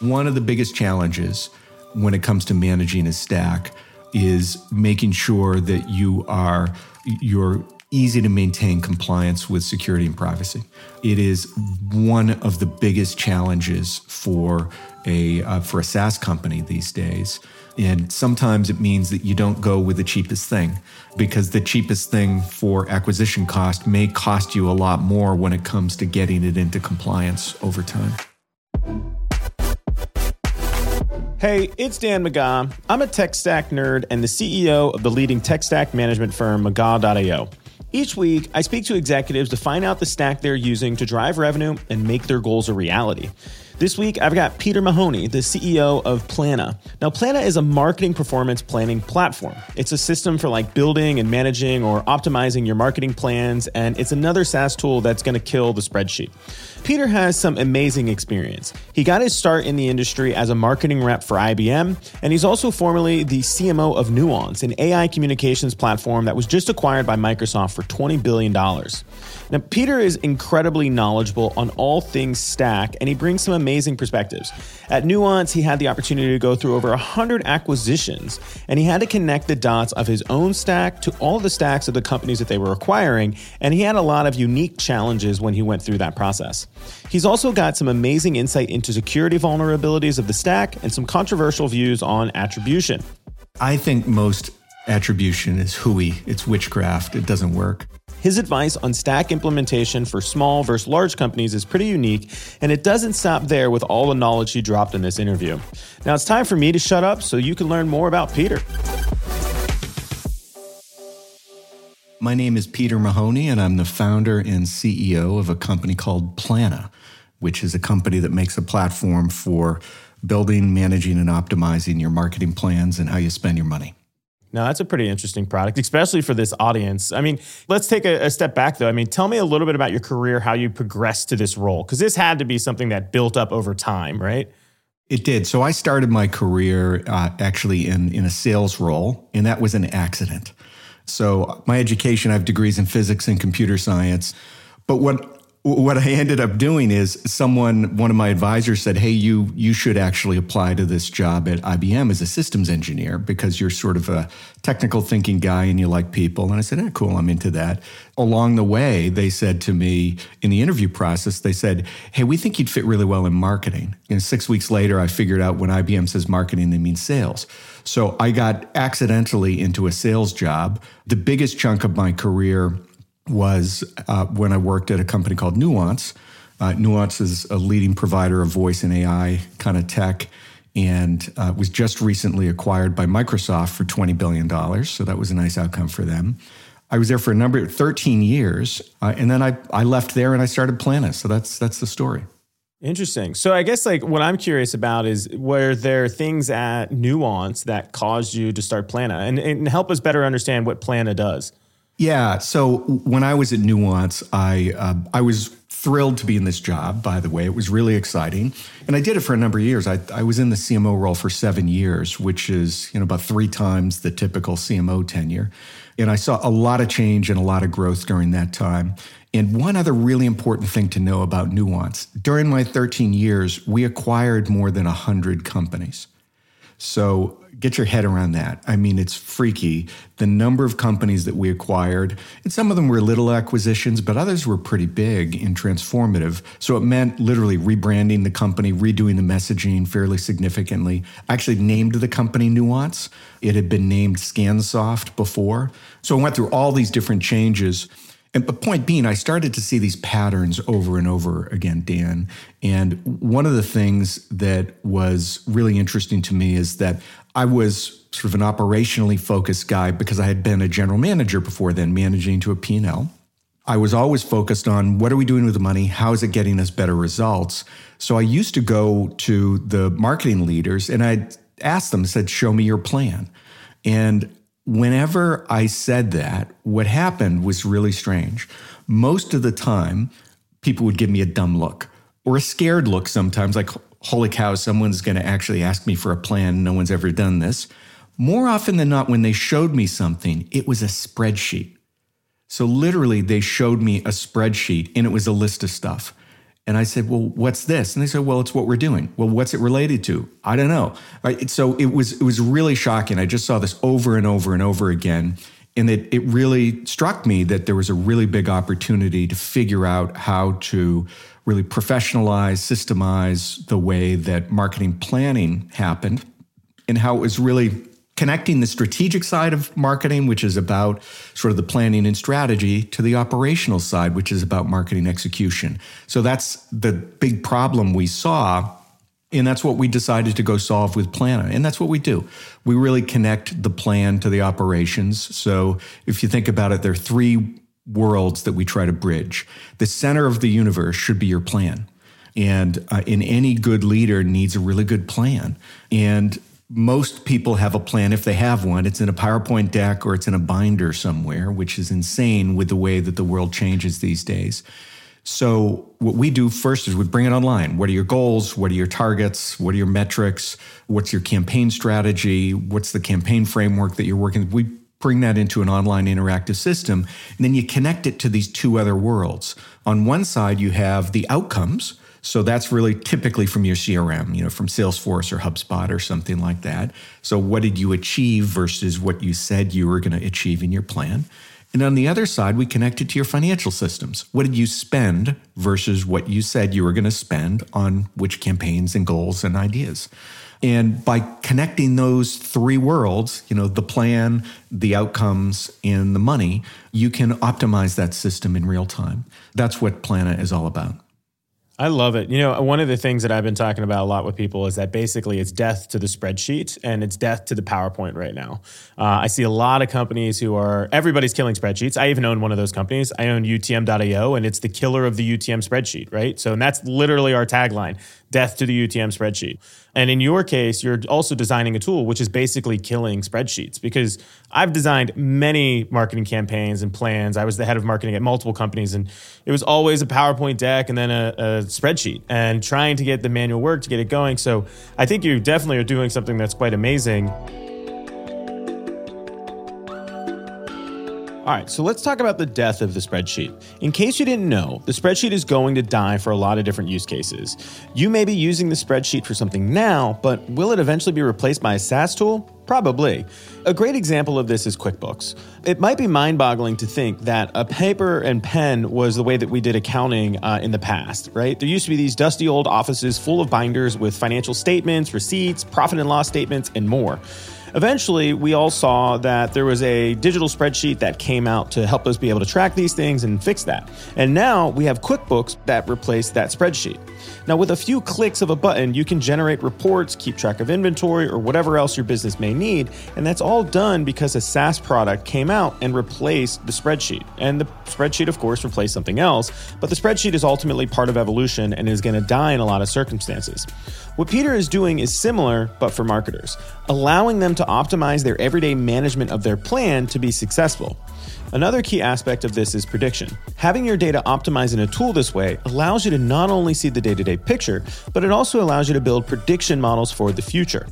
One of the biggest challenges when it comes to managing a stack is making sure that you are you're easy to maintain compliance with security and privacy. It is one of the biggest challenges for a uh, for a SaaS company these days. And sometimes it means that you don't go with the cheapest thing because the cheapest thing for acquisition cost may cost you a lot more when it comes to getting it into compliance over time. Hey, it's Dan McGaw. I'm a tech stack nerd and the CEO of the leading tech stack management firm, McGaw.io. Each week, I speak to executives to find out the stack they're using to drive revenue and make their goals a reality. This week, I've got Peter Mahoney, the CEO of Plannuh. Now, Plannuh is a marketing performance planning platform. It's a system for like building and managing or optimizing your marketing plans, and it's another SaaS tool that's going to kill the spreadsheet. Peter has some amazing experience. He got his start in the industry as a marketing rep for IBM, and he's also formerly the CMO of Nuance, an AI communications platform that was just acquired by Microsoft for $20 billion. Now, Peter is incredibly knowledgeable on all things stack, and he brings some amazing perspectives. At Nuance, he had the opportunity to go through over 100 acquisitions, and he had to connect the dots of his own stack to all the stacks of the companies that they were acquiring, and he had a lot of unique challenges when he went through that process. He's also got some amazing insight into security vulnerabilities of the stack and some controversial views on attribution. I think most attribution is hooey, it's witchcraft, it doesn't work. His advice on stack implementation for small versus large companies is pretty unique, and it doesn't stop there with all the knowledge he dropped in this interview. Now it's time for me to shut up so you can learn more about Peter. My name is Peter Mahoney, and I'm the founder and CEO of a company called Plannuh, which is a company that makes a platform for building, managing, and optimizing your marketing plans and how you spend your money. Now, that's a pretty interesting product, especially for this audience. I mean, let's take a, a, step back, though. I mean, tell me a little bit about your career, how you progressed to this role, because this had to be something that built up over time, right? It did. So I started my career uh, actually in, in a sales role, and that was an accident. So my education, I have degrees in physics and computer science. But what what I ended up doing is someone, one of my advisors said, Hey, you, you should actually apply to this job at IBM as a systems engineer because you're sort of a technical thinking guy and you like people. And I said, "Yeah, cool. I'm into that. Along the way, they said to me in the interview process, they said, Hey, we think you'd fit really well in marketing. And six weeks later, I figured out when IBM says marketing, they mean sales. So I got accidentally into a sales job. The biggest chunk of my career was uh, when I worked at a company called Nuance. Uh, Nuance is a leading provider of voice and AI kind of tech and uh, was just recently acquired by Microsoft for $20 billion. So that was a nice outcome for them. I was there for a number, of 13 years. Uh, and then I, I left there and I started Plannuh. So that's, that's the story. Interesting. So I guess like what I'm curious about is were there things at Nuance that caused you to start Plannuh and, and help us better understand what Plannuh does? Yeah. So when I was at Nuance, I uh, I was thrilled to be in this job. By the way, it was really exciting, and I did it for a number of years. I, I was in the CMO role for seven years, which is you know about three times the typical CMO tenure, and I saw a lot of change and a lot of growth during that time. And one other really important thing to know about Nuance during my 13 years, we acquired more than 100 companies. So get your head around that. I mean, it's freaky. The number of companies that we acquired, and some of them were little acquisitions, but others were pretty big and transformative. So it meant literally rebranding the company, redoing the messaging fairly significantly. I actually named the company Nuance. It had been named Scansoft before. So I went through all these different changes. And the point being, I started to see these patterns over and over again, Dan. And one of the things that was really interesting to me is that I was sort of an operationally focused guy because I had been a general manager before then, managing to a P&L. I was always focused on what are we doing with the money? How is it getting us better results? So I used to go to the marketing leaders and I'd ask them, said, show me your plan. And whenever I said that, what happened was really strange. Most of the time, people would give me a dumb look or a scared look sometimes, like, holy cow, someone's going to actually ask me for a plan. No one's ever done this. More often than not, when they showed me something, it was a spreadsheet. So literally, they showed me a spreadsheet and it was a list of stuff. And I said, Well, what's this? And they said, Well, it's what we're doing. Well, what's it related to? I don't know. Right? So it was it was really shocking. I just saw this over and over and over again. And it, it really struck me that there was a really big opportunity to figure out how to really professionalize, systemize the way that marketing planning happened and how it was really connecting the strategic side of marketing, which is about sort of the planning and strategy, to the operational side, which is about marketing execution. So that's the big problem we saw. And that's what we decided to go solve with Plannuh. And that's what we do. We really connect the plan to the operations. So if you think about it, there are three worlds that we try to bridge. The center of the universe should be your plan. And uh, in any good leader needs a really good plan. And most people have a plan if they have one. It's in a PowerPoint deck or it's in a binder somewhere, which is insane with the way that the world changes these days. So, what we do first is we bring it online. What are your goals? What are your targets? What are your metrics? What's your campaign strategy? What's the campaign framework that you're working? We bring that into an online interactive system. And then you connect it to these two other worlds. On one side, you have the outcomes so that's really typically from your CRM, you know, from Salesforce or HubSpot or something like that. So what did you achieve versus what you said you were going to achieve in your plan? And on the other side, we connect it to your financial systems. What did you spend versus what you said you were going to spend on which campaigns and goals and ideas? And by connecting those three worlds, you know, the plan, the outcomes, and the money, you can optimize that system in real time. That's what Plannuh is all about. I love it. You know, one of the things that I've been talking about a lot with people is that basically it's death to the spreadsheet and it's death to the PowerPoint right now. Uh, I see a lot of companies who are, everybody's killing spreadsheets. I even own one of those companies. I own UTM.io and it's the killer of the UTM spreadsheet, right? So, and that's literally our tagline death to the UTM spreadsheet. And in your case, you're also designing a tool which is basically killing spreadsheets because I've designed many marketing campaigns and plans. I was the head of marketing at multiple companies, and it was always a PowerPoint deck and then a, a spreadsheet and trying to get the manual work to get it going. So I think you definitely are doing something that's quite amazing. All right, so let's talk about the death of the spreadsheet. In case you didn't know, the spreadsheet is going to die for a lot of different use cases. You may be using the spreadsheet for something now, but will it eventually be replaced by a SaaS tool? Probably. A great example of this is QuickBooks. It might be mind boggling to think that a paper and pen was the way that we did accounting uh, in the past, right? There used to be these dusty old offices full of binders with financial statements, receipts, profit and loss statements, and more. Eventually, we all saw that there was a digital spreadsheet that came out to help us be able to track these things and fix that. And now we have QuickBooks that replace that spreadsheet. Now, with a few clicks of a button, you can generate reports, keep track of inventory, or whatever else your business may need. And that's all done because a SaaS product came out and replaced the spreadsheet. And the spreadsheet, of course, replaced something else, but the spreadsheet is ultimately part of evolution and is going to die in a lot of circumstances. What Peter is doing is similar, but for marketers, allowing them to optimize their everyday management of their plan to be successful. Another key aspect of this is prediction. Having your data optimized in a tool this way allows you to not only see the day to day picture, but it also allows you to build prediction models for the future.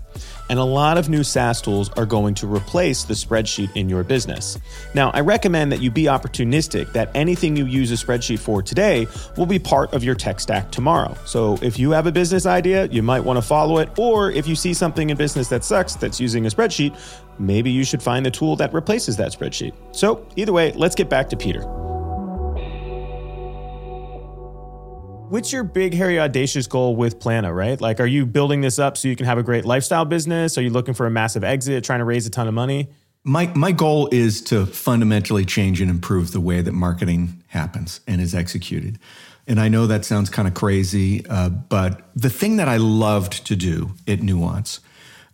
And a lot of new SaaS tools are going to replace the spreadsheet in your business. Now, I recommend that you be opportunistic, that anything you use a spreadsheet for today will be part of your tech stack tomorrow. So if you have a business idea, you might want to follow it. Or if you see something in business that sucks that's using a spreadsheet, maybe you should find the tool that replaces that spreadsheet. So, either way, let's get back to Peter. What's your big, hairy, audacious goal with Plannuh, right? Like, are you building this up so you can have a great lifestyle business? Are you looking for a massive exit, trying to raise a ton of money? My, my goal is to fundamentally change and improve the way that marketing happens and is executed. And I know that sounds kind of crazy, uh, but the thing that I loved to do at Nuance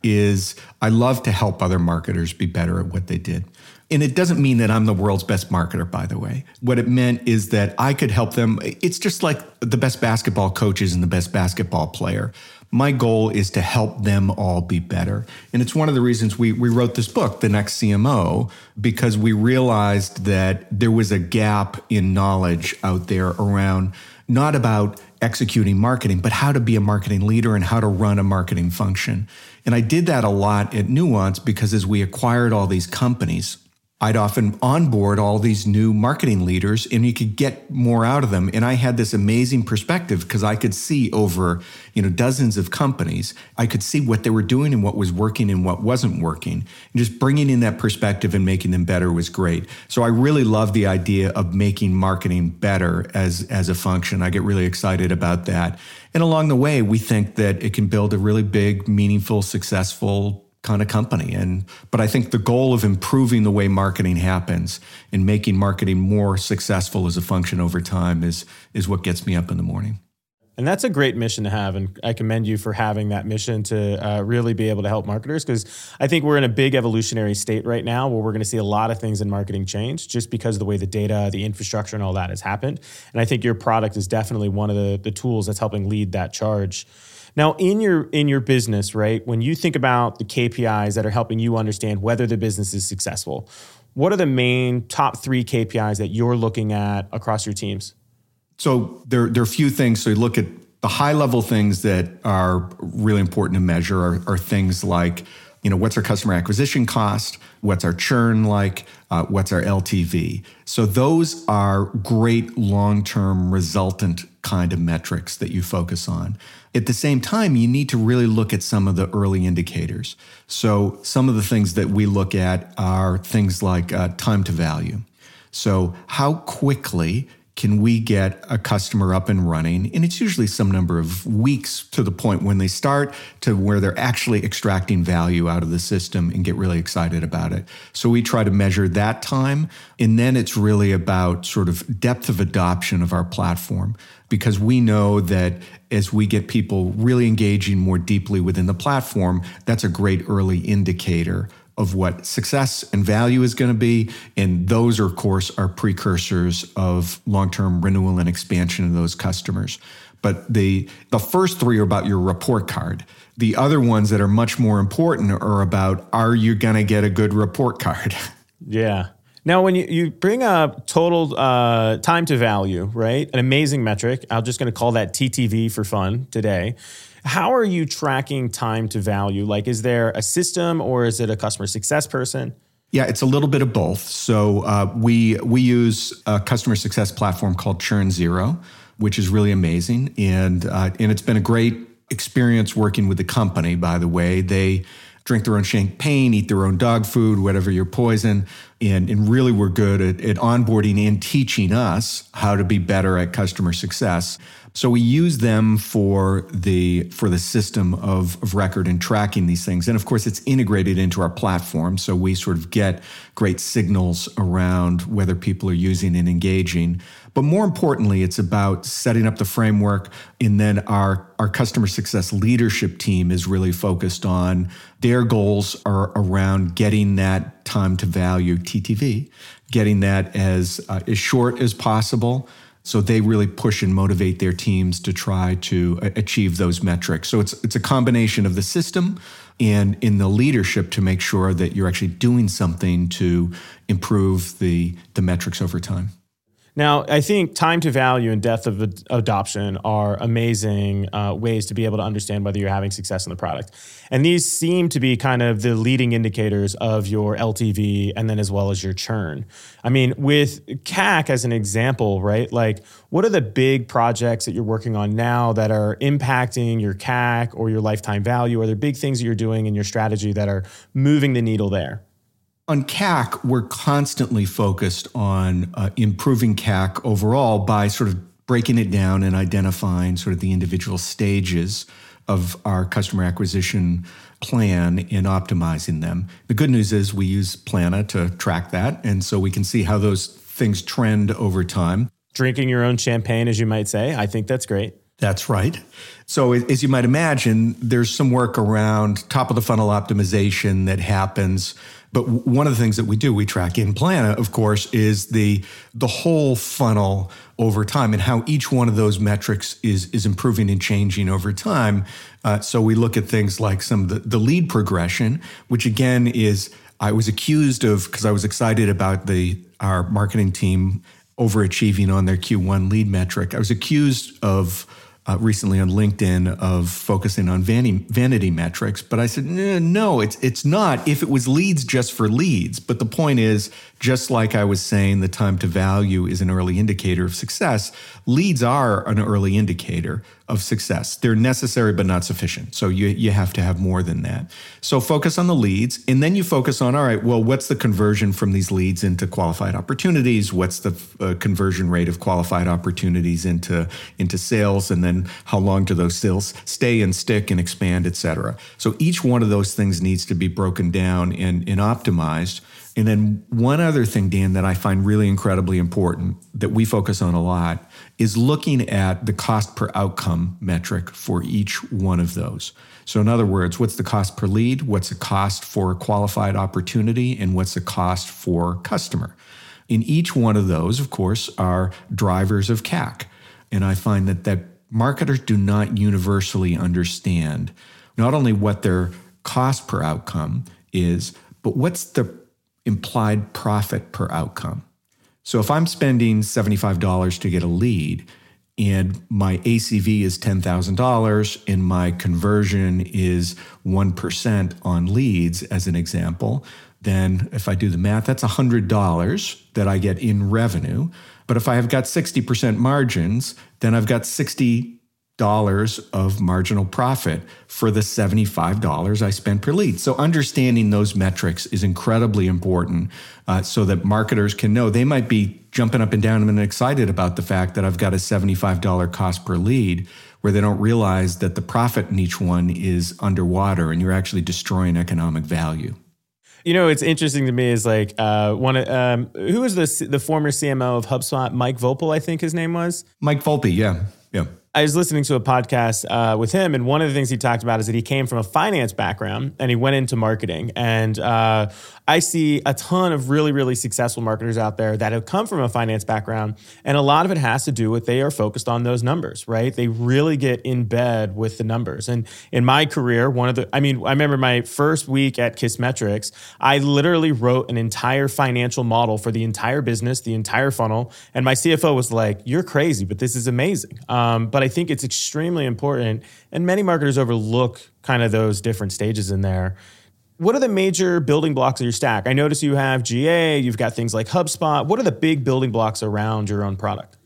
is I love to help other marketers be better at what they did. And it doesn't mean that I'm the world's best marketer, by the way. What it meant is that I could help them. It's just like the best basketball coaches and the best basketball player. My goal is to help them all be better. And it's one of the reasons we, we wrote this book, The Next CMO, because we realized that there was a gap in knowledge out there around not about executing marketing, but how to be a marketing leader and how to run a marketing function. And I did that a lot at Nuance because as we acquired all these companies, I'd often onboard all these new marketing leaders and you could get more out of them. And I had this amazing perspective because I could see over, you know, dozens of companies. I could see what they were doing and what was working and what wasn't working. And just bringing in that perspective and making them better was great. So I really love the idea of making marketing better as, as a function. I get really excited about that. And along the way, we think that it can build a really big, meaningful, successful kind of company. And but I think the goal of improving the way marketing happens and making marketing more successful as a function over time is is what gets me up in the morning. And that's a great mission to have. And I commend you for having that mission to uh, really be able to help marketers because I think we're in a big evolutionary state right now where we're going to see a lot of things in marketing change just because of the way the data, the infrastructure, and all that has happened. And I think your product is definitely one of the, the tools that's helping lead that charge. Now, in your in your business, right, when you think about the KPIs that are helping you understand whether the business is successful, what are the main top three KPIs that you're looking at across your teams? So there, there are a few things. So you look at the high level things that are really important to measure are, are things like you know what's our customer acquisition cost what's our churn like uh, what's our ltv so those are great long-term resultant kind of metrics that you focus on at the same time, you need to really look at some of the early indicators. So, some of the things that we look at are things like uh, time to value. So, how quickly can we get a customer up and running? And it's usually some number of weeks to the point when they start to where they're actually extracting value out of the system and get really excited about it. So we try to measure that time. And then it's really about sort of depth of adoption of our platform because we know that as we get people really engaging more deeply within the platform, that's a great early indicator of what success and value is going to be. And those, are, of course, are precursors of long term renewal and expansion of those customers. But the, the first three are about your report card. The other ones that are much more important are about are you going to get a good report card? Yeah. Now, when you, you bring up total uh, time to value, right? An amazing metric. I'm just going to call that TTV for fun today. How are you tracking time to value? Like, is there a system or is it a customer success person? Yeah, it's a little bit of both. So uh, we we use a customer success platform called Churn Zero, which is really amazing, and uh, and it's been a great experience working with the company. By the way, they drink their own champagne, eat their own dog food, whatever your poison, and, and really we're good at, at onboarding and teaching us how to be better at customer success. So we use them for the for the system of, of record and tracking these things. And of course, it's integrated into our platform. So we sort of get great signals around whether people are using and engaging. But more importantly, it's about setting up the framework. And then our, our customer success leadership team is really focused on their goals are around getting that time to value TTV, getting that as, uh, as short as possible so they really push and motivate their teams to try to achieve those metrics. So it's it's a combination of the system and in the leadership to make sure that you're actually doing something to improve the the metrics over time. Now, I think time to value and depth of adoption are amazing uh, ways to be able to understand whether you're having success in the product. And these seem to be kind of the leading indicators of your LTV and then as well as your churn. I mean, with CAC as an example, right? Like, what are the big projects that you're working on now that are impacting your CAC or your lifetime value? Are there big things that you're doing in your strategy that are moving the needle there? On CAC, we're constantly focused on uh, improving CAC overall by sort of breaking it down and identifying sort of the individual stages of our customer acquisition plan and optimizing them. The good news is we use Plannuh to track that. And so we can see how those things trend over time. Drinking your own champagne, as you might say. I think that's great. That's right. So, as you might imagine, there's some work around top of the funnel optimization that happens but one of the things that we do, we track in Plannuh, of course, is the the whole funnel over time and how each one of those metrics is is improving and changing over time. Uh, so we look at things like some of the, the lead progression, which again is I was accused of because I was excited about the our marketing team overachieving on their Q1 lead metric. I was accused of uh, recently on LinkedIn of focusing on vanity, vanity metrics, but I said no, it's it's not. If it was leads just for leads, but the point is, just like I was saying, the time to value is an early indicator of success. Leads are an early indicator of success. They're necessary but not sufficient. So you you have to have more than that. So focus on the leads, and then you focus on all right. Well, what's the conversion from these leads into qualified opportunities? What's the uh, conversion rate of qualified opportunities into into sales, and then how long do those sales stay and stick and expand, et cetera. So each one of those things needs to be broken down and, and optimized. And then one other thing, Dan, that I find really incredibly important that we focus on a lot is looking at the cost per outcome metric for each one of those. So, in other words, what's the cost per lead? What's the cost for a qualified opportunity? And what's the cost for customer? In each one of those, of course, are drivers of CAC. And I find that that marketers do not universally understand not only what their cost per outcome is, but what's the implied profit per outcome. So if I'm spending $75 to get a lead and my ACV is $10,000 and my conversion is 1% on leads, as an example, then if I do the math, that's $100 that I get in revenue. But if I have got 60% margins, then I've got $60 of marginal profit for the $75 I spent per lead. So understanding those metrics is incredibly important uh, so that marketers can know they might be jumping up and down and excited about the fact that I've got a $75 cost per lead where they don't realize that the profit in each one is underwater and you're actually destroying economic value. You know, it's interesting to me is like uh, one um, who was the the former CMO of HubSpot, Mike Vopel, I think his name was. Mike Volpe, yeah, yeah. I was listening to a podcast uh, with him, and one of the things he talked about is that he came from a finance background and he went into marketing. And uh, I see a ton of really, really successful marketers out there that have come from a finance background, and a lot of it has to do with they are focused on those numbers, right? They really get in bed with the numbers. And in my career, one of the, I mean, I remember my first week at Kissmetrics, I literally wrote an entire financial model for the entire business, the entire funnel, and my CFO was like, "You're crazy, but this is amazing." Um, but I think it's extremely important, and many marketers overlook kind of those different stages in there. What are the major building blocks of your stack? I notice you have GA, you've got things like HubSpot. What are the big building blocks around your own product?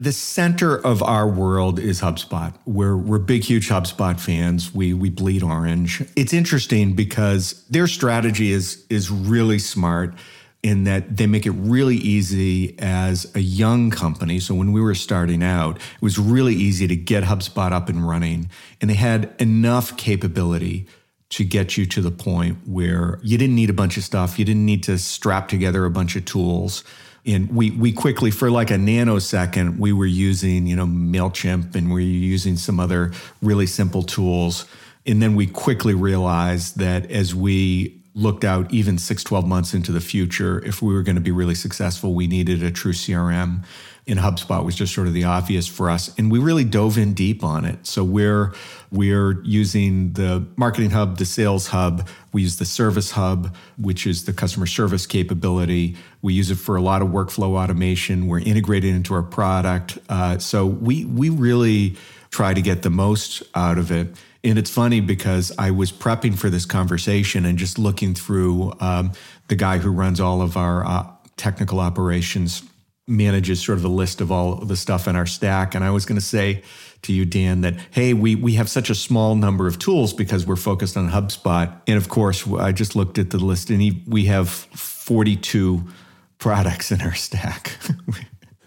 The center of our world is HubSpot. We're, we're big, huge HubSpot fans. We, we bleed orange. It's interesting because their strategy is, is really smart in that they make it really easy as a young company. So when we were starting out, it was really easy to get HubSpot up and running, and they had enough capability to get you to the point where you didn't need a bunch of stuff, you didn't need to strap together a bunch of tools. And we we quickly, for like a nanosecond, we were using, you know, MailChimp and we were using some other really simple tools. And then we quickly realized that as we looked out even six, 12 months into the future, if we were going to be really successful, we needed a true CRM. And HubSpot was just sort of the obvious for us. And we really dove in deep on it. So we're we're using the marketing hub, the sales hub. We use the service hub, which is the customer service capability. We use it for a lot of workflow automation. We're integrated into our product. Uh, so we we really try to get the most out of it. And it's funny because I was prepping for this conversation and just looking through um, the guy who runs all of our uh, technical operations manages sort of the list of all of the stuff in our stack. And I was going to say to you, Dan, that hey, we we have such a small number of tools because we're focused on HubSpot. And of course, I just looked at the list, and he, we have 42 products in our stack.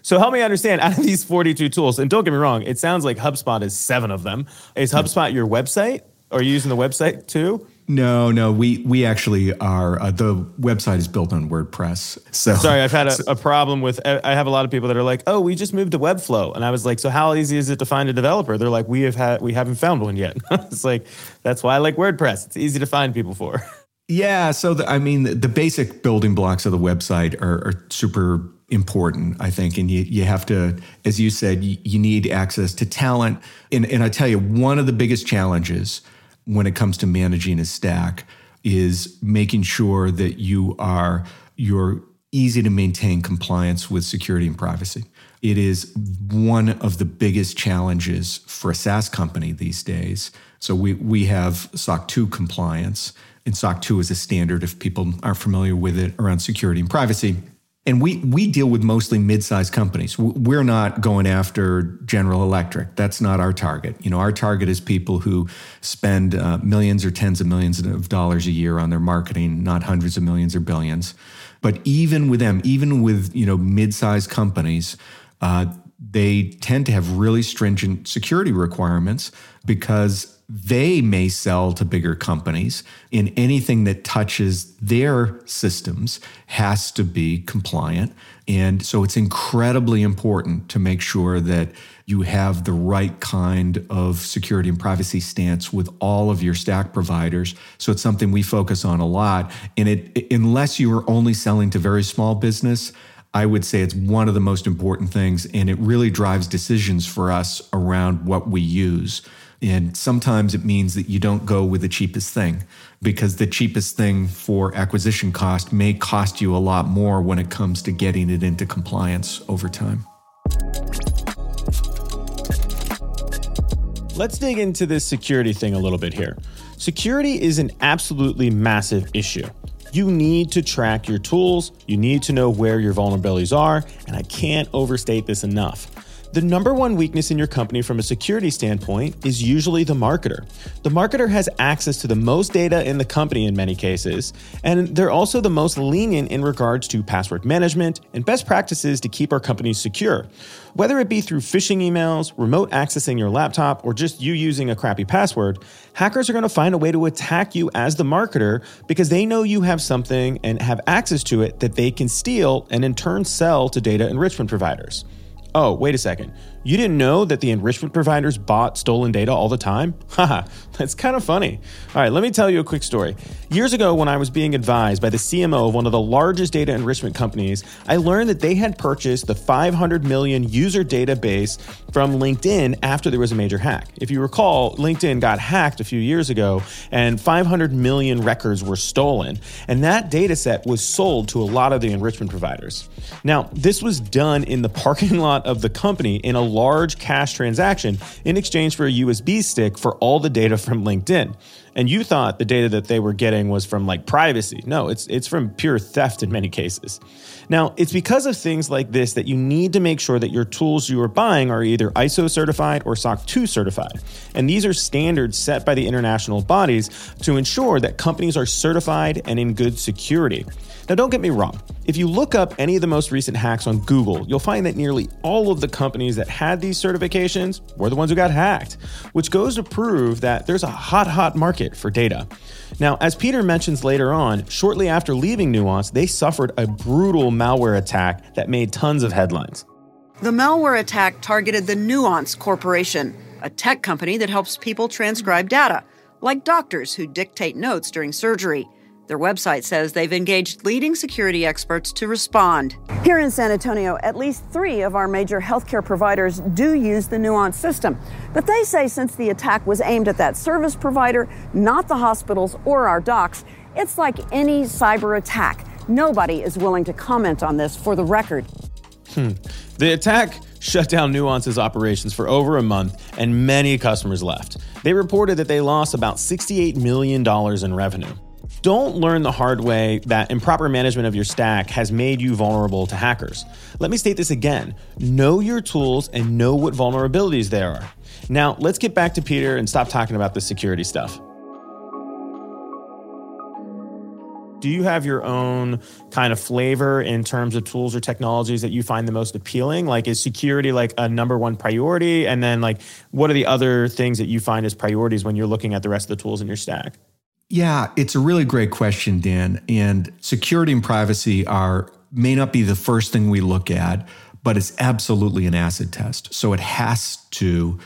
So help me understand out of these 42 tools, and don't get me wrong, it sounds like HubSpot is seven of them. Is hmm. HubSpot your website? Are you using the website too? No, no, we we actually are. Uh, the website is built on WordPress. So sorry, I've had a, a, problem with. I have a lot of people that are like, "Oh, we just moved to Webflow," and I was like, "So how easy is it to find a developer?" They're like, "We have had, we haven't found one yet." it's like that's why I like WordPress. It's easy to find people for. Yeah, so the, I mean, the, the basic building blocks of the website are, are super important, I think. And you, you have to, as you said, you, you need access to talent. And, and I tell you, one of the biggest challenges when it comes to managing a stack is making sure that you are you're easy to maintain compliance with security and privacy. It is one of the biggest challenges for a SaaS company these days. So we, we have SOC 2 compliance, and SOC 2 is a standard if people aren't familiar with it around security and privacy. And we, we deal with mostly mid-sized companies. We're not going after General Electric. That's not our target. You know, our target is people who spend uh, millions or tens of millions of dollars a year on their marketing, not hundreds of millions or billions. But even with them, even with you know mid-sized companies, uh, they tend to have really stringent security requirements because they may sell to bigger companies and anything that touches their systems has to be compliant. And so it's incredibly important to make sure that you have the right kind of security and privacy stance with all of your stack providers. So it's something we focus on a lot. And it unless you are only selling to very small business I would say it's one of the most important things, and it really drives decisions for us around what we use. And sometimes it means that you don't go with the cheapest thing because the cheapest thing for acquisition cost may cost you a lot more when it comes to getting it into compliance over time. Let's dig into this security thing a little bit here. Security is an absolutely massive issue. You need to track your tools, you need to know where your vulnerabilities are, and I can't overstate this enough. The number one weakness in your company from a security standpoint is usually the marketer. The marketer has access to the most data in the company in many cases, and they're also the most lenient in regards to password management and best practices to keep our companies secure. Whether it be through phishing emails, remote accessing your laptop, or just you using a crappy password, hackers are going to find a way to attack you as the marketer because they know you have something and have access to it that they can steal and in turn sell to data enrichment providers. Oh, wait a second. You didn't know that the enrichment providers bought stolen data all the time? Haha, that's kind of funny. All right, let me tell you a quick story. Years ago, when I was being advised by the CMO of one of the largest data enrichment companies, I learned that they had purchased the 500 million user database from LinkedIn after there was a major hack. If you recall, LinkedIn got hacked a few years ago and 500 million records were stolen. And that data set was sold to a lot of the enrichment providers. Now, this was done in the parking lot of the company in a large cash transaction in exchange for a USB stick for all the data from LinkedIn. And you thought the data that they were getting was from like privacy. No, it's it's from pure theft in many cases. Now, it's because of things like this that you need to make sure that your tools you are buying are either ISO certified or SOC 2 certified. And these are standards set by the international bodies to ensure that companies are certified and in good security. Now, don't get me wrong. If you look up any of the most recent hacks on Google, you'll find that nearly all of the companies that had these certifications were the ones who got hacked, which goes to prove that there's a hot, hot market for data. Now, as Peter mentions later on, shortly after leaving Nuance, they suffered a brutal malware attack that made tons of headlines. The malware attack targeted the Nuance Corporation, a tech company that helps people transcribe data, like doctors who dictate notes during surgery. Their website says they've engaged leading security experts to respond. Here in San Antonio, at least three of our major healthcare providers do use the Nuance system. But they say since the attack was aimed at that service provider, not the hospitals or our docs, it's like any cyber attack. Nobody is willing to comment on this for the record. Hmm. The attack shut down Nuance's operations for over a month, and many customers left. They reported that they lost about $68 million in revenue. Don't learn the hard way that improper management of your stack has made you vulnerable to hackers. Let me state this again know your tools and know what vulnerabilities there are. Now, let's get back to Peter and stop talking about the security stuff. Do you have your own kind of flavor in terms of tools or technologies that you find the most appealing? Like, is security like a number one priority? And then, like, what are the other things that you find as priorities when you're looking at the rest of the tools in your stack? Yeah, it's a really great question, Dan. And security and privacy are may not be the first thing we look at, but it's absolutely an acid test. So it has to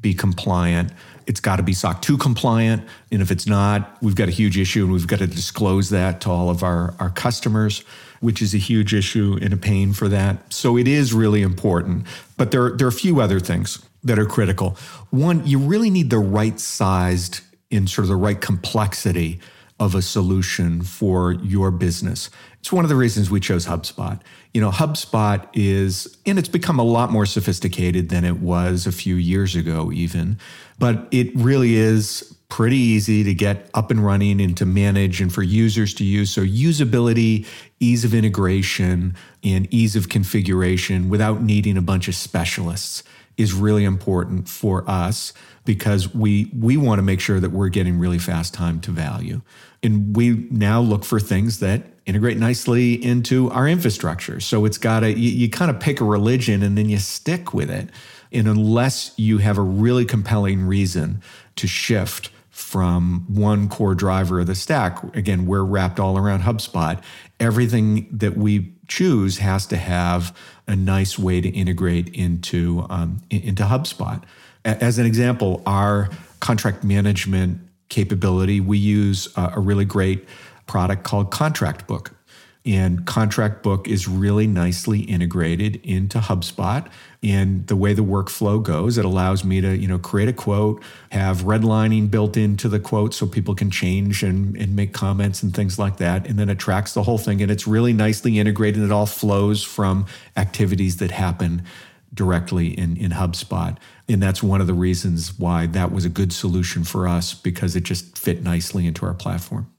be compliant. It's got to be SOC 2 compliant. And if it's not, we've got a huge issue and we've got to disclose that to all of our, our customers, which is a huge issue and a pain for that. So it is really important. But there, there are a few other things that are critical. One, you really need the right sized in sort of the right complexity of a solution for your business. It's one of the reasons we chose HubSpot. You know, HubSpot is, and it's become a lot more sophisticated than it was a few years ago, even, but it really is pretty easy to get up and running and to manage and for users to use. So, usability, ease of integration, and ease of configuration without needing a bunch of specialists is really important for us because we we want to make sure that we're getting really fast time to value. And we now look for things that integrate nicely into our infrastructure. So it's got to you, you kind of pick a religion and then you stick with it. And unless you have a really compelling reason to shift from one core driver of the stack, again, we're wrapped all around HubSpot. Everything that we choose has to have a nice way to integrate into um, into HubSpot. As an example, our contract management capability, we use a really great product called Contract Book. And Contract Book is really nicely integrated into HubSpot. And the way the workflow goes, it allows me to, you know, create a quote, have redlining built into the quote so people can change and, and make comments and things like that. And then it tracks the whole thing. And it's really nicely integrated. It all flows from activities that happen directly in, in HubSpot. And that's one of the reasons why that was a good solution for us because it just fit nicely into our platform.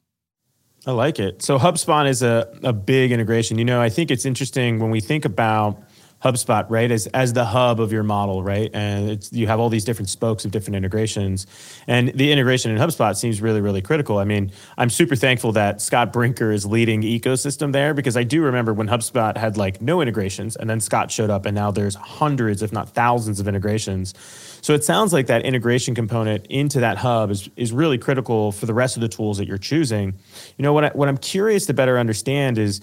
I like it. So HubSpot is a, a big integration. You know, I think it's interesting when we think about HubSpot, right, as as the hub of your model, right? And it's you have all these different spokes of different integrations, and the integration in HubSpot seems really, really critical. I mean, I'm super thankful that Scott Brinker is leading ecosystem there because I do remember when HubSpot had like no integrations, and then Scott showed up, and now there's hundreds, if not thousands, of integrations. So it sounds like that integration component into that hub is is really critical for the rest of the tools that you're choosing. You know, what I, what I'm curious to better understand is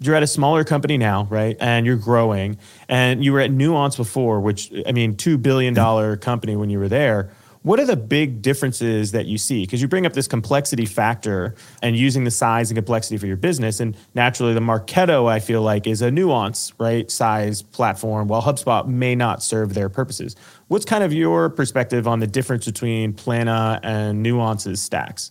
you're at a smaller company now, right? And you're growing. And you were at Nuance before, which I mean, two billion dollar company when you were there. What are the big differences that you see? Because you bring up this complexity factor and using the size and complexity for your business. And naturally, the Marketo, I feel like, is a nuance, right? Size platform, while HubSpot may not serve their purposes. What's kind of your perspective on the difference between Plannuh and Nuance's stacks?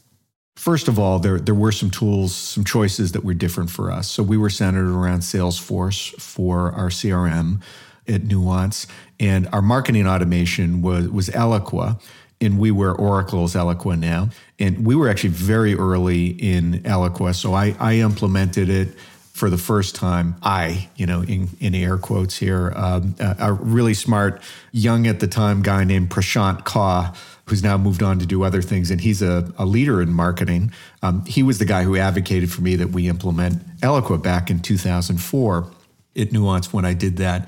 First of all, there, there were some tools, some choices that were different for us. So we were centered around Salesforce for our CRM at Nuance, and our marketing automation was, was Eloqua, and we were Oracle's Eloqua now. And we were actually very early in Eloqua, so I, I implemented it for the first time, I, you know, in, in air quotes here, um, a, a, really smart, young at the time guy named Prashant Kaur who's now moved on to do other things, and he's a, a leader in marketing. Um, he was the guy who advocated for me that we implement Eloqua back in 2004 at Nuance when I did that.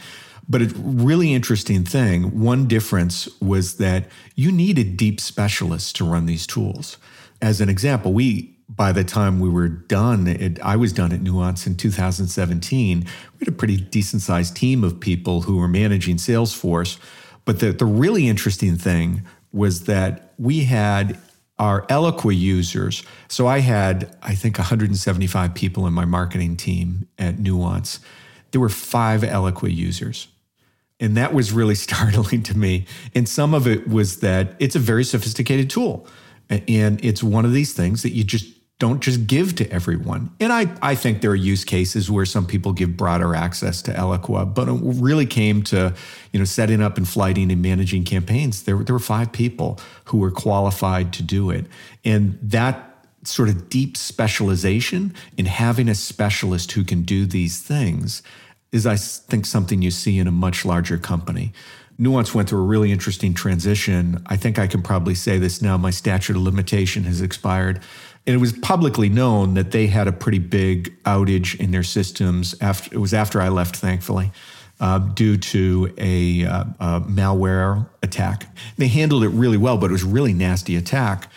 But a really interesting thing, one difference was that you needed deep specialists to run these tools. As an example, we by the time we were done, it, I was done at Nuance in 2017. We had a pretty decent sized team of people who were managing Salesforce. But the, the really interesting thing was that we had our Eloqua users. So I had, I think, 175 people in my marketing team at Nuance. There were five Eloqua users. And that was really startling to me. And some of it was that it's a very sophisticated tool. And it's one of these things that you just don't just give to everyone. And I, I think there are use cases where some people give broader access to Eloqua, but it really came to, you know, setting up and flighting and managing campaigns. There, there were five people who were qualified to do it. And that sort of deep specialization in having a specialist who can do these things is, I think, something you see in a much larger company. Nuance went through a really interesting transition. I think I can probably say this now. My statute of limitation has expired and it was publicly known that they had a pretty big outage in their systems. After it was after I left, thankfully, uh, due to a, uh, a, malware attack. They handled it really well, but it was really nasty attack.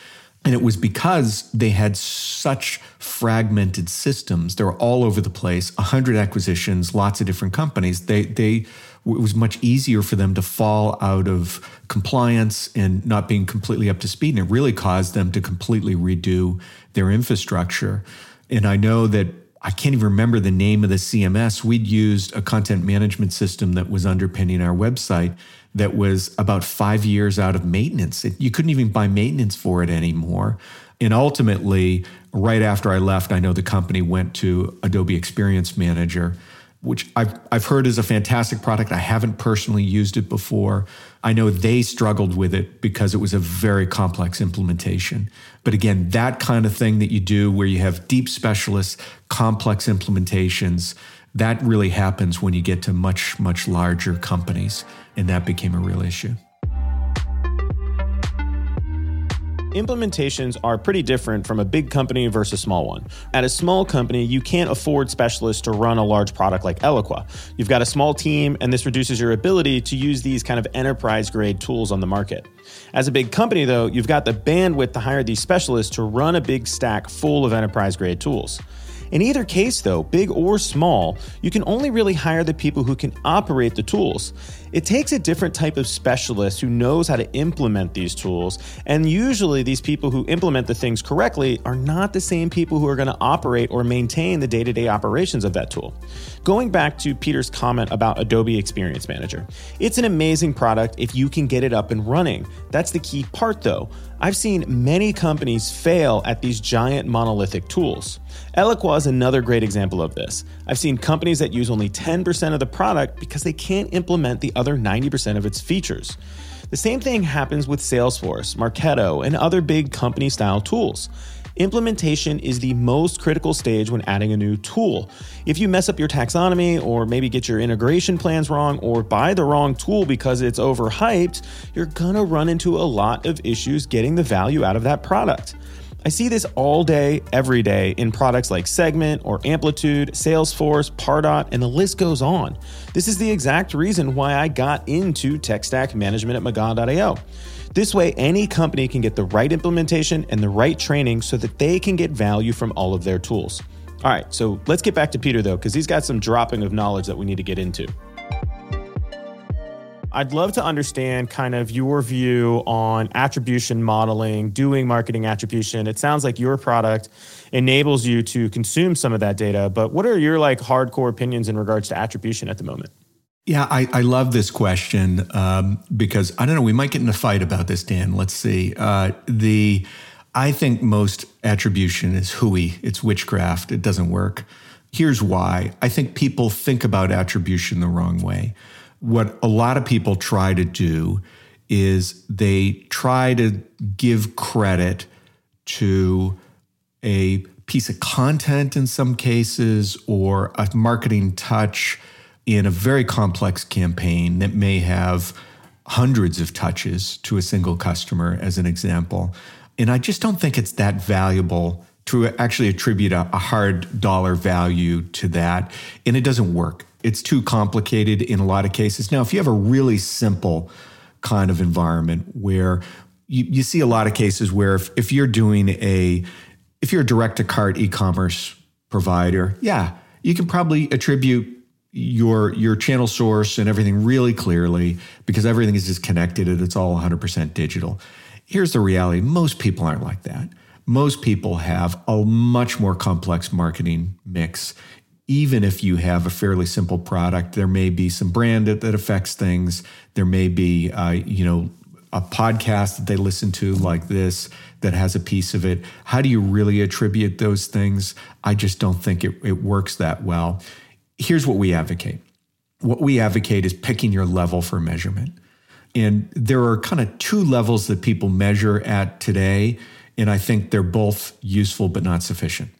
And it was because they had such fragmented systems. They were all over the place, 100 acquisitions, lots of different companies. They, they it was much easier for them to fall out of compliance and not being completely up to speed. And it really caused them to completely redo their infrastructure. And I know that I can't even remember the name of the CMS. We'd used a content management system that was underpinning our website that was about five years out of maintenance. It, you couldn't even buy maintenance for it anymore. And ultimately, right after I left, I know the company went to Adobe Experience Manager, which I've, I've heard is a fantastic product. I haven't personally used it before. I know they struggled with it because it was a very complex implementation. But again, that kind of thing that you do where you have deep specialists, complex implementations, that really happens when you get to much, much larger companies. And that became a real issue. Implementations are pretty different from a big company versus a small one. At a small company, you can't afford specialists to run a large product like Eloqua. You've got a small team, and this reduces your ability to use these kind of enterprise grade tools on the market. As a big company, though, you've got the bandwidth to hire these specialists to run a big stack full of enterprise grade tools. In either case, though, big or small, you can only really hire the people who can operate the tools. It takes a different type of specialist who knows how to implement these tools, and usually these people who implement the things correctly are not the same people who are going to operate or maintain the day to day operations of that tool. Going back to Peter's comment about Adobe Experience Manager, it's an amazing product if you can get it up and running. That's the key part, though. I've seen many companies fail at these giant monolithic tools. Eloqua is another great example of this. I've seen companies that use only 10% of the product because they can't implement the other 90% of its features. The same thing happens with Salesforce, Marketo, and other big company style tools. Implementation is the most critical stage when adding a new tool. If you mess up your taxonomy or maybe get your integration plans wrong or buy the wrong tool because it's overhyped, you're gonna run into a lot of issues getting the value out of that product. I see this all day, every day in products like Segment or Amplitude, Salesforce, Pardot, and the list goes on. This is the exact reason why I got into tech stack management at McGaw.io. This way, any company can get the right implementation and the right training so that they can get value from all of their tools. All right, so let's get back to Peter though, because he's got some dropping of knowledge that we need to get into. I'd love to understand kind of your view on attribution modeling, doing marketing attribution. It sounds like your product enables you to consume some of that data, but what are your like hardcore opinions in regards to attribution at the moment? Yeah, I, I love this question um, because I don't know. We might get in a fight about this, Dan. Let's see. Uh, the I think most attribution is hooey. It's witchcraft. It doesn't work. Here's why. I think people think about attribution the wrong way. What a lot of people try to do is they try to give credit to a piece of content in some cases or a marketing touch in a very complex campaign that may have hundreds of touches to a single customer, as an example. And I just don't think it's that valuable to actually attribute a, a, hard dollar value to that. And it doesn't work. It's too complicated in a lot of cases. Now, if you have a really simple kind of environment where you, you see a lot of cases where if, if you're doing a, if you're a direct to cart e commerce provider, yeah, you can probably attribute your your channel source and everything really clearly because everything is just connected and it's all 100% digital. Here's the reality, most people aren't like that. Most people have a much more complex marketing mix. Even if you have a fairly simple product, there may be some brand that, affects things. There may be, uh, you know, a podcast that they listen to like this that has a piece of it. How do you really attribute those things? I just don't think it, it works that well here's what we advocate what we advocate is picking your level for measurement. And there are kind of two levels that people measure at today. And I think they're both useful but not sufficient.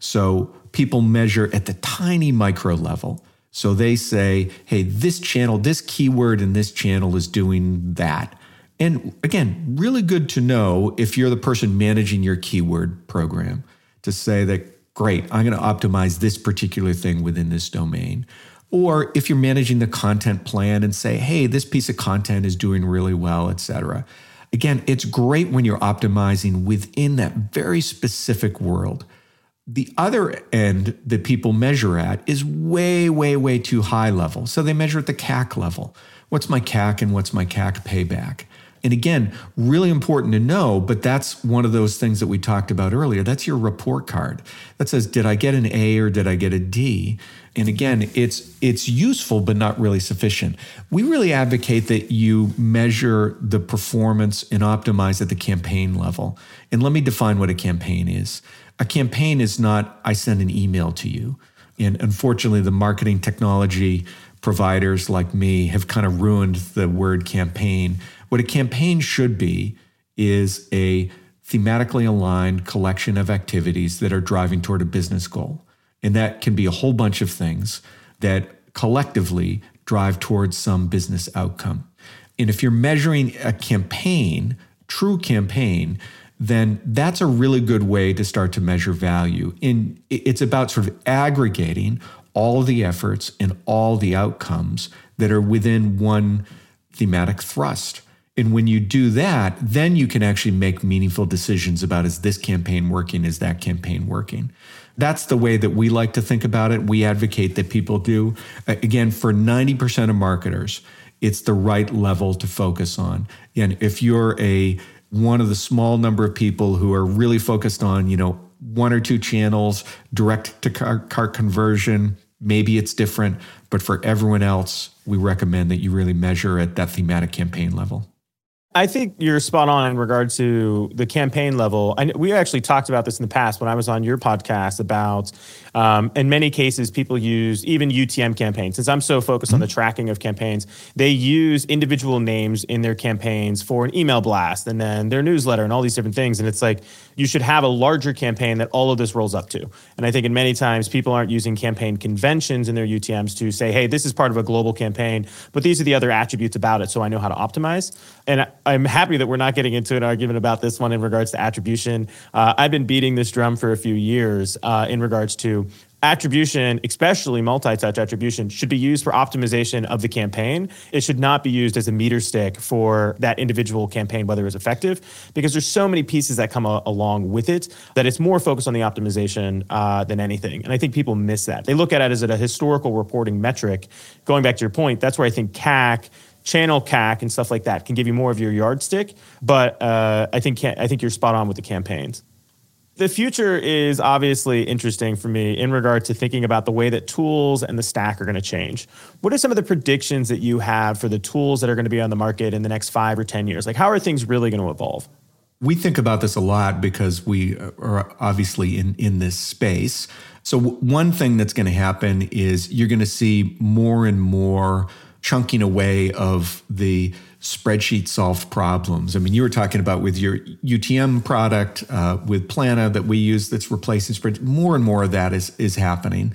So people measure at the tiny micro level. So they say, hey, this channel, this keyword in this channel is doing that. And again, really good to know if you're the person managing your keyword program to say that great, I'm going to optimize this particular thing within this domain. Or if you're managing the content plan and say, hey, this piece of content is doing really well, et cetera. Again, it's great when you're optimizing within that very specific world. The other end that people measure at is way, way, way too high level. So they measure at the CAC level. What's my CAC and what's my CAC payback? And again, really important to know, but that's one of those things that we talked about earlier. That's your report card that says, did I get an A or did I get a D? And again, it's it's useful but not really sufficient. We really advocate that you measure the performance and optimize at the campaign level. And let me define what a campaign is. A campaign is not I send an email to you. And unfortunately, the marketing technology providers like me have kind of ruined the word campaign. What a campaign should be is a thematically aligned collection of activities that are driving toward a business goal. And that can be a whole bunch of things that collectively drive towards some business outcome. And if you're measuring a campaign, true campaign, then that's a really good way to start to measure value. And it's about sort of aggregating all the efforts and all the outcomes that are within one thematic thrust. And when you do that, then you can actually make meaningful decisions about is this campaign working? Is that campaign working? That's the way that we like to think about it. We advocate that people do. Again, for 90% of marketers, it's the right level to focus on. And if you're a one of the small number of people who are really focused on, you know, one or two channels, direct to cart conversion, maybe it's different, but for everyone else, we recommend that you really measure at that thematic campaign level. I think you're spot on in regard to the campaign level. I, we actually talked about this in the past when I was on your podcast about, um, in many cases, people use even UTM campaigns. Since I'm so focused mm-hmm. on the mm-hmm. tracking of campaigns, they use individual names in their campaigns for an email blast and then their newsletter and all these different things. And it's like you should have a larger campaign that all of this rolls up to. And I think in many times people aren't using campaign conventions in their UTMs to say, hey, this is part of a global campaign, but these are the other attributes about it, so I know how to optimize. And I'm happy that we're not getting into an argument about this one in regards to attribution. Uh, I've been beating this drum for a few years uh, in regards to attribution, especially multi-touch attribution, should be used for optimization of the campaign. It should not be used as a meter stick for that individual campaign, whether it's effective, because there's so many pieces that come a- along with it that it's more focused on the optimization uh, than anything. And I think people miss that. They look at it as a historical reporting metric. Going back to your point, that's where I think CAC channel CAC and stuff like that can give you more of your yardstick. But uh, I think I think you're spot on with the campaigns. The future is obviously interesting for me in regard to thinking about the way that tools and the stack are going to change. What are some of the predictions that you have for the tools that are going to be on the market in the next five or 10 years? Like, how are things really going to evolve? We think about this a lot because we are obviously in, in this space. So, one thing that's going to happen is you're going to see more and more chunking away of the spreadsheet solved problems. I mean, you were talking about with your UTM product uh, with Plannuh that we use that's replacing spreadsheets. More and more of that is is happening.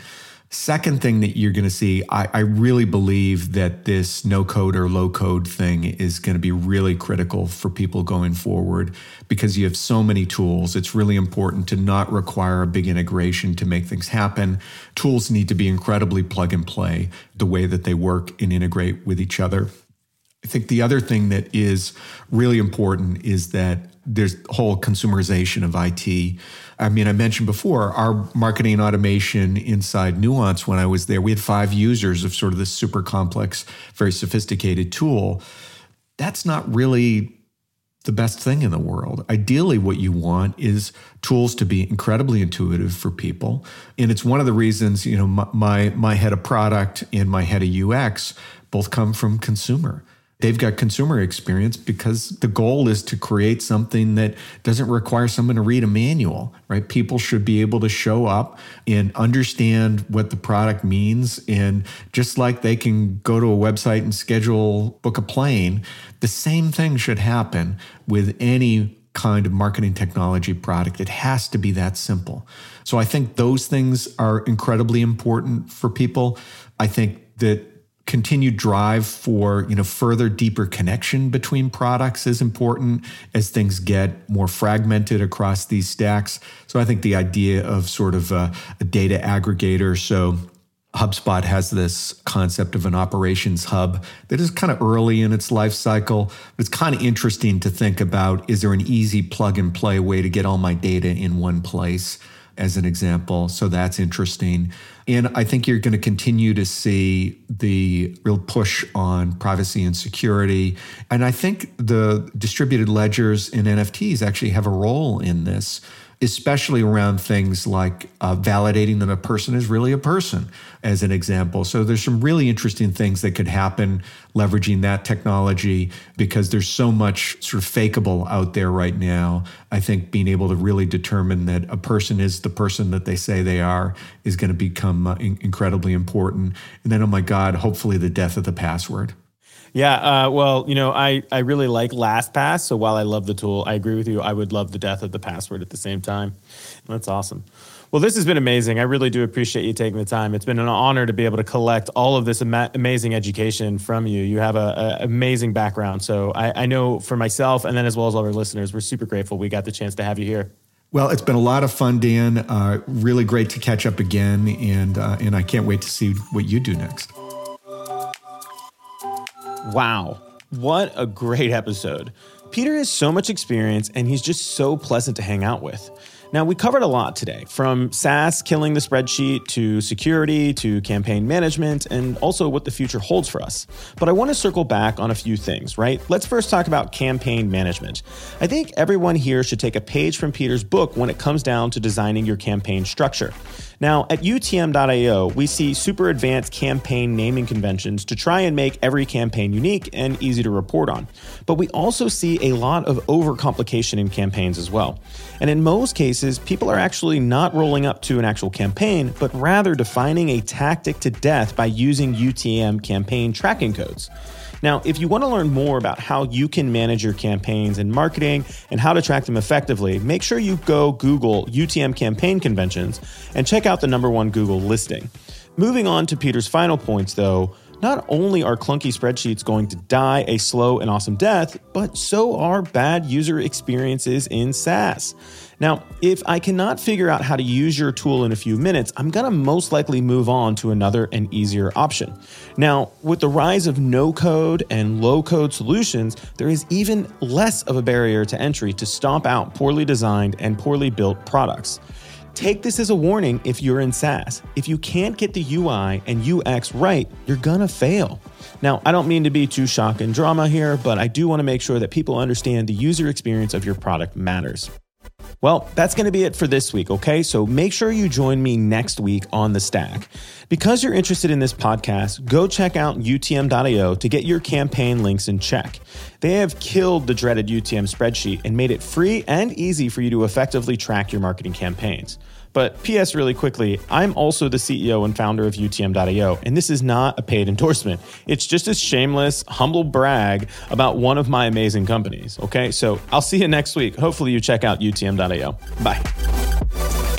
Second thing that you're going to see, I, I, really believe that this no code or low code thing is going to be really critical for people going forward because you have so many tools. It's really important to not require a big integration to make things happen. Tools need to be incredibly plug and play the way that they work and integrate with each other. I think the other thing that is really important is that there's whole consumerization of IT. I mean, I mentioned before our marketing automation inside Nuance when I was there, we had five users of sort of this super complex, very sophisticated tool. That's not really the best thing in the world. Ideally, what you want is tools to be incredibly intuitive for people. And it's one of the reasons, you know, my, my, my head of product and my head of UX both come from consumer they've got consumer experience because the goal is to create something that doesn't require someone to read a manual, right? People should be able to show up and understand what the product means. And just like they can go to a website and schedule, book a plane, the same thing should happen with any kind of marketing technology product. It has to be that simple. So I think those things are incredibly important for people. I think that continued drive for you know further deeper connection between products is important as things get more fragmented across these stacks so i think the idea of sort of a, a data aggregator so HubSpot has this concept of an operations hub that is kind of early in its life cycle. It's kind of interesting to think about is there an easy plug and play way to get all my data in one place? as an example. So that's interesting. And I think you're going to continue to see the real push on privacy and security. And I think the distributed ledgers and NFTs actually have a role in this especially around things like uh, validating that a person is really a person, as an example. So there's some really interesting things that could happen leveraging that technology because there's so much sort of fakeable out there right now. I think being able to really determine that a person is the person that they say they are is going to become uh, in- incredibly important. And then, oh my God, hopefully the death of the password. Yeah, uh, well, you know, I, I really like LastPass. So while I love the tool, I agree with you. I would love the death of the password at the same time. That's awesome. Well, this has been amazing. I really do appreciate you taking the time. It's been an honor to be able to collect all of this ama- amazing education from you. You have an amazing background. So I, I know for myself and then as well as all our listeners, we're super grateful we got the chance to have you here. Well, it's been a lot of fun, Dan. Uh, really great to catch up again, and uh, and I can't wait to see what you do next. Wow. What a great episode. Peter has so much experience and he's just so pleasant to hang out with. Now, we covered a lot today from SaaS killing the spreadsheet to security to campaign management and also what the future holds for us. But I want to circle back on a few things, right? Let's first talk about campaign management. I think everyone here should take a page from Peter's book when it comes down to designing your campaign structure. Now, at UTM.io, we see super advanced campaign naming conventions to try and make every campaign unique and easy to report on. But we also see a lot of overcomplication in campaigns as well. And in most cases, people are actually not rolling up to an actual campaign, but rather defining a tactic to death by using UTM campaign tracking codes. Now, if you want to learn more about how you can manage your campaigns and marketing and how to track them effectively, make sure you go Google UTM campaign conventions and check out the number one Google listing. Moving on to Peter's final points, though, not only are clunky spreadsheets going to die a slow and awesome death, but so are bad user experiences in SaaS. Now, if I cannot figure out how to use your tool in a few minutes, I'm going to most likely move on to another and easier option. Now, with the rise of no code and low code solutions, there is even less of a barrier to entry to stomp out poorly designed and poorly built products. Take this as a warning if you're in SaaS. If you can't get the UI and UX right, you're gonna fail. Now, I don't mean to be too shock and drama here, but I do wanna make sure that people understand the user experience of your product matters. Well, that's going to be it for this week, okay? So make sure you join me next week on The Stack. Because you're interested in this podcast, go check out UTM.io to get your campaign links in check. They have killed the dreaded UTM spreadsheet and made it free and easy for you to effectively track your marketing campaigns. But PS, really quickly, I'm also the CEO and founder of UTM.io, and this is not a paid endorsement. It's just a shameless, humble brag about one of my amazing companies. Okay, so I'll see you next week. Hopefully, you check out UTM.io. Bye.